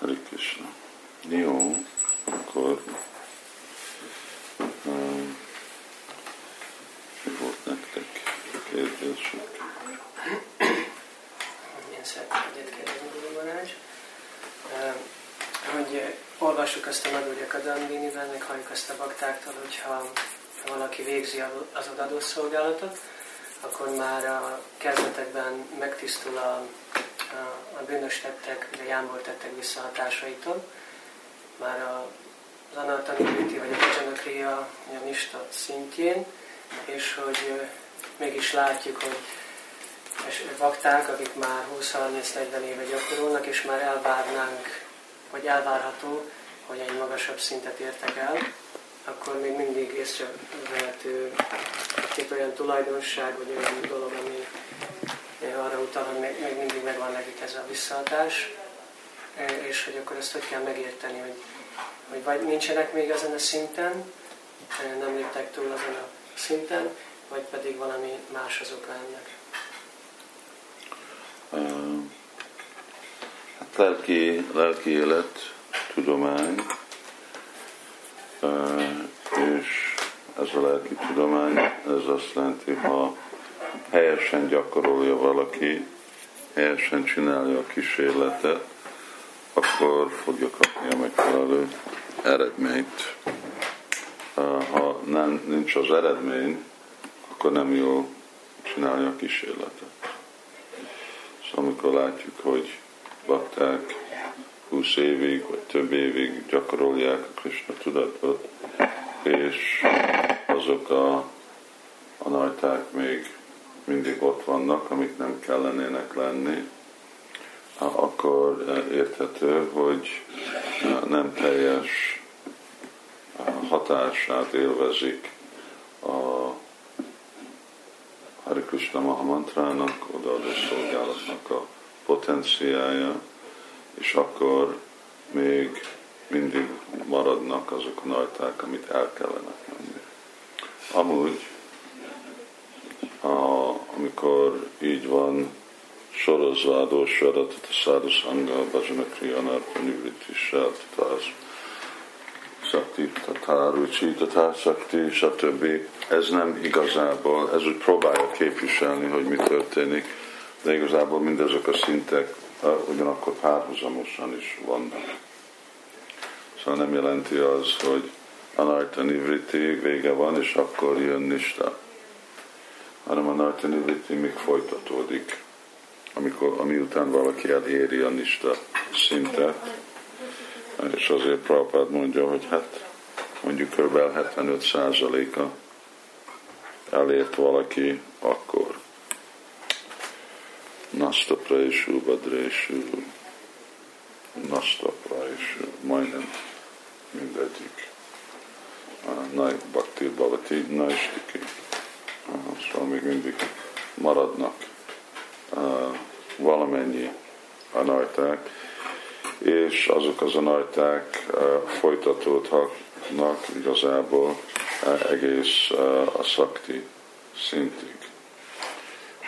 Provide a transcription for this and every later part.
Hari Krishna. Jó, akkor um, mi volt nektek kérdésük? Én szeretnék egyet kérdezni, Guru Balázs. Hogy olvassuk azt a Madhurya Kadambiniben, meg halljuk azt a baktáktól, hogyha valaki végzi az adószolgálatot, akkor már a kezdetekben megtisztul a, a, bűnös tettek, a jámbor tettek visszahatásaitól. Már a, az anartanikriti vagy a pajanakriya a nista szintjén, és hogy mégis látjuk, hogy és vakták, akik már 20-30-40 éve gyakorolnak, és már elvárnánk, vagy elvárható, hogy egy magasabb szintet értek el, akkor még mindig észrevehető két olyan tulajdonság, vagy olyan dolog, ami arra utal, hogy még, még mindig megvan nekik ez a visszaadás, és hogy akkor ezt hogy kell megérteni, hogy, hogy vagy nincsenek még ezen a szinten, nem léptek túl azon a szinten, vagy pedig valami más az oka ennek. Hát lelki, lelki élet, tudomány, és ez a lelki tudomány, ez azt jelenti, ha helyesen gyakorolja valaki, helyesen csinálja a kísérletet, akkor fogja kapni a megfelelő eredményt. Ha nem, nincs az eredmény, akkor nem jól csinálja a kísérletet. Szóval amikor látjuk, hogy bakták 20 évig vagy több évig gyakorolják a Krishna tudatot, és azok a, a najták még mindig ott vannak, amik nem kellenének lenni, akkor érthető, hogy nem teljes hatását élvezik a Hari Krishna Mahamantrának, odaadó szolgálatnak a potenciája, és akkor még mindig maradnak azok a najták, amit el kellene menni. Amúgy, a, amikor így van sorozva adósaratot a szádusanga, bhajana kriyanarpa nivritisel, az szakti, tatárucsi, tatárszakti, stb. Ez nem igazából, ez úgy próbálja képviselni, hogy mi történik, de igazából mindezek a szintek ugyanakkor párhuzamosan is vannak. Szóval nem jelenti az, hogy anarta nivriti vége van, és akkor jön nista. Hanem anarta nivriti még folytatódik, amikor, ami után valaki eléri a nista szintet. És azért Prabhupád mondja, hogy hát mondjuk kb. 75%-a elért valaki akkor. Nasta Praeshu, Badreshu, Nasta Praeshu, majdnem mindegyik. Nagy Bhakti Bhavati, Naistiki. Maradnak valamennyi anajták, és azok az anajták folytatódhatnak igazából egész a szakti szintig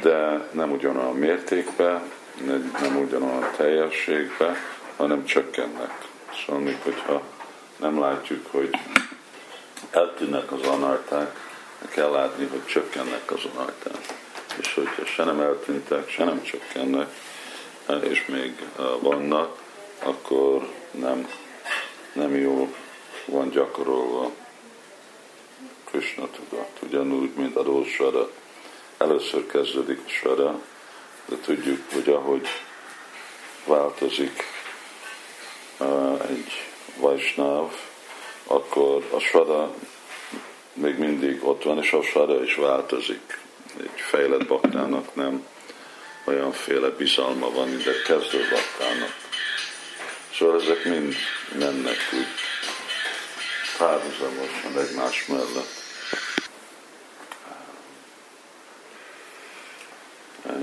de nem ugyanolyan mértékben, nem ugyanolyan teljességben, hanem csökkennek. Szóval még hogyha nem látjuk, hogy eltűnnek az anarták, kell látni, hogy csökkennek az anarták. És hogyha se nem eltűntek, se nem csökkennek, és még vannak, akkor nem, nem jó van gyakorolva Krishna tudat. Ugyanúgy, mint adósara először kezdődik a sara, de tudjuk, hogy ahogy változik uh, egy Vajsnáv, akkor a sara még mindig ott van, és a sara is változik. Fejlett baktának nem olyanféle bizalma van, mint egy kezdő baktának. Szóval ezek mind mennek úgy párhuzamosan egymás mellett.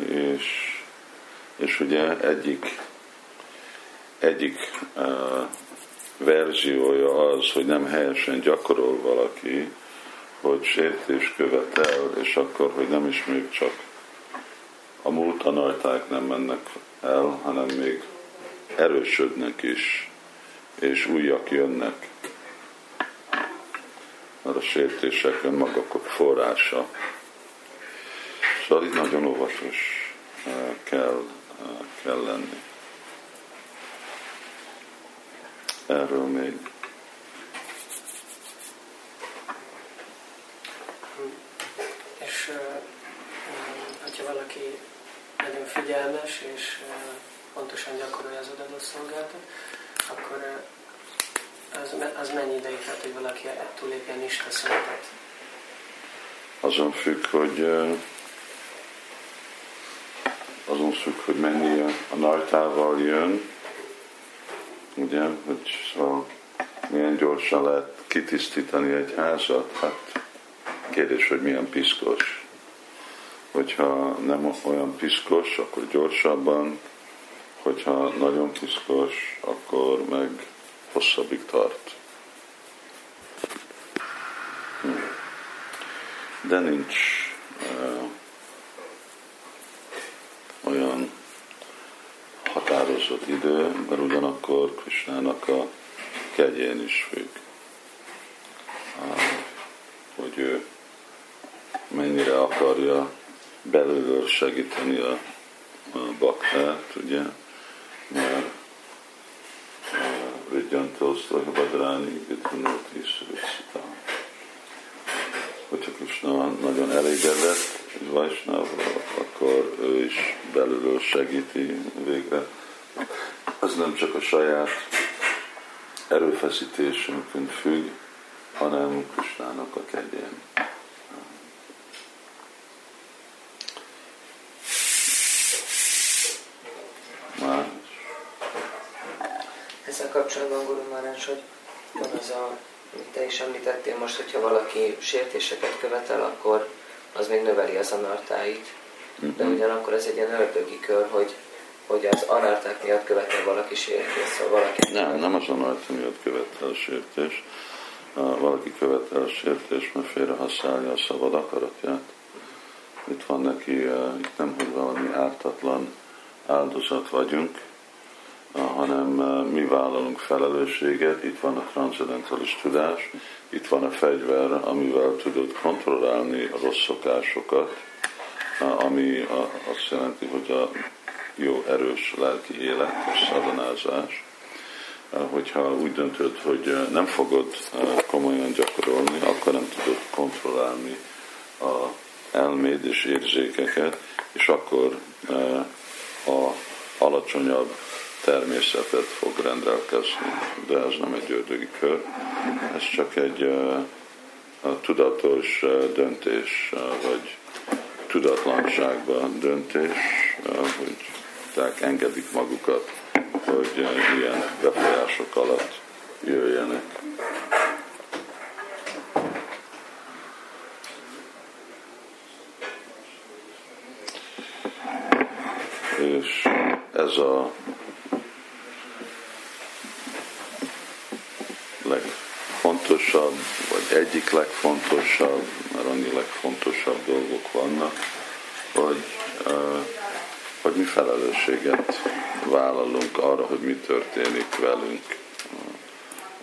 és, és ugye egyik, egyik uh, verziója az, hogy nem helyesen gyakorol valaki, hogy sértés követel, és akkor, hogy nem is még csak a múlt tanulták nem mennek el, hanem még erősödnek is, és újak jönnek. Mert a sértések a forrása. Szóval itt nagyon óvatos kell, kell lenni. Erről még. És hogyha valaki nagyon figyelmes és pontosan gyakorolja az odadó szolgálatot, akkor az, az mennyi ideig tart, hogy valaki túlépjen Isten szintet? Azon függ, hogy azon függ, hogy mennyi a nartával jön, ugye, hogy szóval milyen gyorsan lehet kitisztítani egy házat, hát kérdés, hogy milyen piszkos. Hogyha nem olyan piszkos, akkor gyorsabban, hogyha nagyon piszkos, akkor meg hosszabbig tart. Hm. De nincs olyan határozott idő, mert ugyanakkor Krisnának a kegyén is függ. Hogy ő mennyire akarja belülről segíteni a, a baktát, ugye, mert Vidyantausztag Badráni Vidhanóti Szüricita. Hogyha Krishna nagyon elégedett Vajsnávra, akkor ő is belülről segíti végre. Az nem csak a saját erőfeszítésünkön függ, hanem Krishnának a kegyén. Kapcsolatban, Guru Marács, hogy van az a, amit te is említettél most, hogyha valaki sértéseket követel, akkor az még növeli az anartáit. De mhm. ugyanakkor ez egy ilyen ördögi kör, hogy, hogy az anarták miatt követel valaki sértést, szóval valaki... Nem, nem az anartá miatt követel a sértés. Valaki követel a sértés, mert félre használja a szabad akaratját. Itt van neki, itt nem, hogy valami ártatlan áldozat vagyunk, hanem eh, mi vállalunk felelősséget, itt van a transzendentális tudás, itt van a fegyver, amivel tudod kontrollálni a rossz szokásokat, eh, ami azt jelenti, hogy a jó erős lelki élet és szadonázás. Eh, hogyha úgy döntöd, hogy nem fogod komolyan gyakorolni, akkor nem tudod kontrollálni a elméd és érzékeket, és akkor a alacsonyabb természetet fog rendelkezni, de ez nem egy ördögi kör, ez csak egy uh, tudatos uh, döntés, vagy tudatlanságban döntés, hogy tehát engedik magukat, hogy ilyen befolyások alatt jöjjenek. És ez a legfontosabb, vagy egyik legfontosabb, mert annyi legfontosabb dolgok vannak, hogy, hogy mi felelősséget vállalunk arra, hogy mi történik velünk.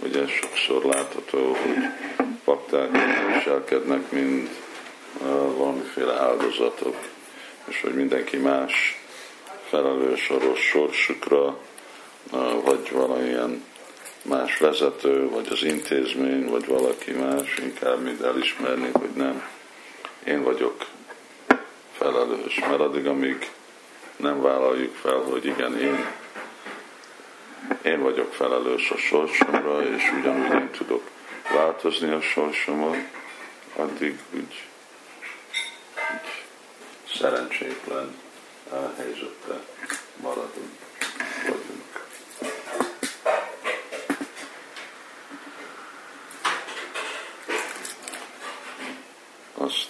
Ugye sokszor látható, hogy pakták viselkednek, mint valamiféle áldozatok, és hogy mindenki más felelős a rossz sorsukra, vagy valamilyen más vezető, vagy az intézmény, vagy valaki más, inkább mint elismerni, hogy nem, én vagyok felelős. Mert addig, amíg nem vállaljuk fel, hogy igen, én, én vagyok felelős a sorsomra, és ugyanúgy én tudok változni a sorsomon, addig úgy, úgy szerencsétlen helyzetbe maradunk, vagyunk.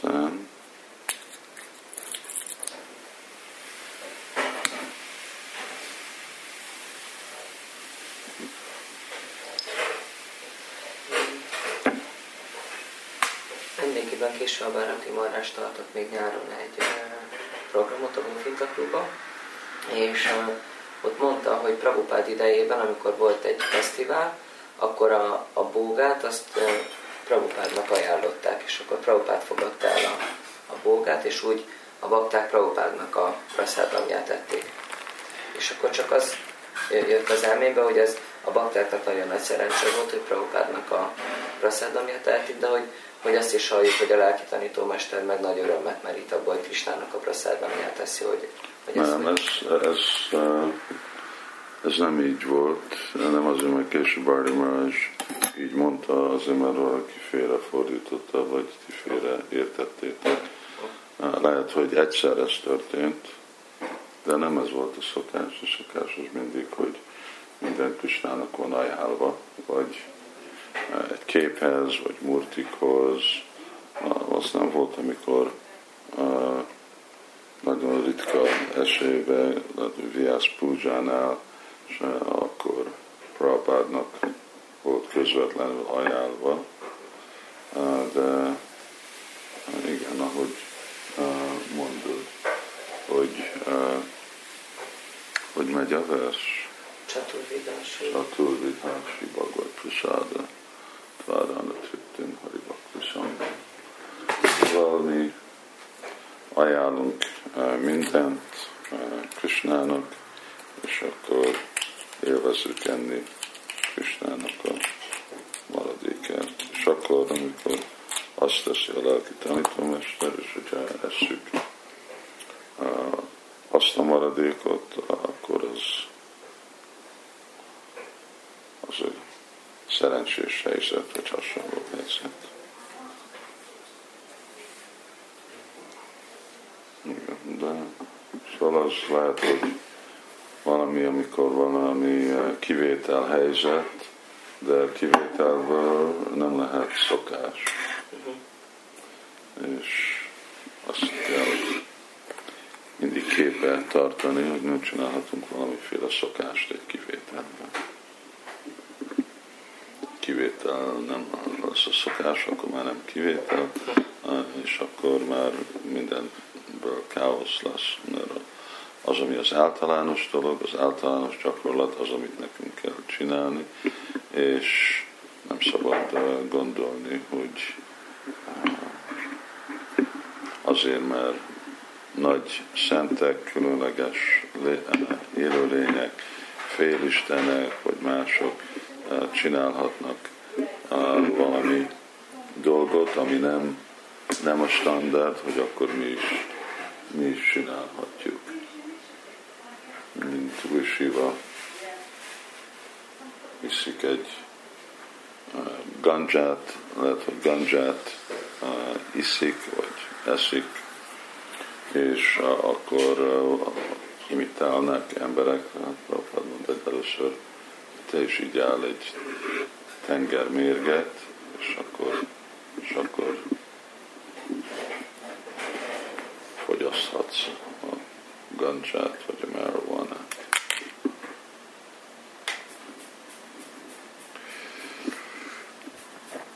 Aztán Nemrégiben később Bárati Marrás tartott még nyáron egy programot a Bonfita Klubba, és ott mondta, hogy Prabhupád idejében, amikor volt egy fesztivál, akkor a, a bógát azt Prabhupádnak ajánlották, és akkor Prabhupád fogadta el a, a bógát, és úgy a bakták Prabhupádnak a praszádamját ették. És akkor csak az jött az elmébe, hogy ez a baktáknak nagyon nagy szerencse volt, hogy Prabhupádnak a praszádamját eltik, de hogy, hogy azt is halljuk, hogy a lelki tanítómester meg nagy örömmet merít abból, hogy Krisnának a praszádamját teszi, hogy, hogy nem, ez, ez, ez, nem így volt, nem azért, mert később Bárdi Maraj így mondta, azért, mert valaki fordította, vagy ti félre értettétek. Lehet, hogy egyszer ez történt, de nem ez volt a szokás. A szokás az mindig, hogy minden Krisnának van ajánlva, vagy egy képhez, vagy murtikhoz. Az nem volt, amikor nagyon ritka esélyben, Viász Púzsánál, és akkor Prabhádnak volt közvetlenül ajánlva, de igen, ahogy mondod, hogy, hogy megy a vers. Csaturvidási. Csaturvidási Bhagavad Prasada. Tvárana Trittin Haribaktisam. Szóval mi ajánlunk mindent Krishnának, és akkor élvezzük enni Krishnának a maradékát. És akkor, amikor azt teszi a lelki tanítómester, és hogyha eszük azt a maradékot, akkor az, az egy szerencsés helyzet, vagy hasonló helyzet. De szóval az lehet, hogy valami, amikor valami kivétel helyzet, de kivételből nem lehet szokás. Uh-huh. És azt kell mindig képbe tartani, hogy nem csinálhatunk valamiféle szokást egy kivételben. Kivétel nem az a szokás, akkor már nem kivétel, és akkor már mindenből káosz lesz, mert az, ami az általános dolog, az általános gyakorlat, az, amit nekünk kell csinálni, és nem szabad gondolni, hogy azért, mert nagy szentek, különleges élőlények, félistenek, vagy mások csinálhatnak valami dolgot, ami nem, nem a standard, hogy akkor mi is, mi is csinálhatjuk. Mint Rishiva iszik egy ganját, lehet, hogy ganját iszik, vagy eszik, és akkor imitálnak emberek, hát Prabhupád mondta, hogy először te is így áll egy tengermérget, és akkor, és akkor fogyaszthatsz a gancsát, vagy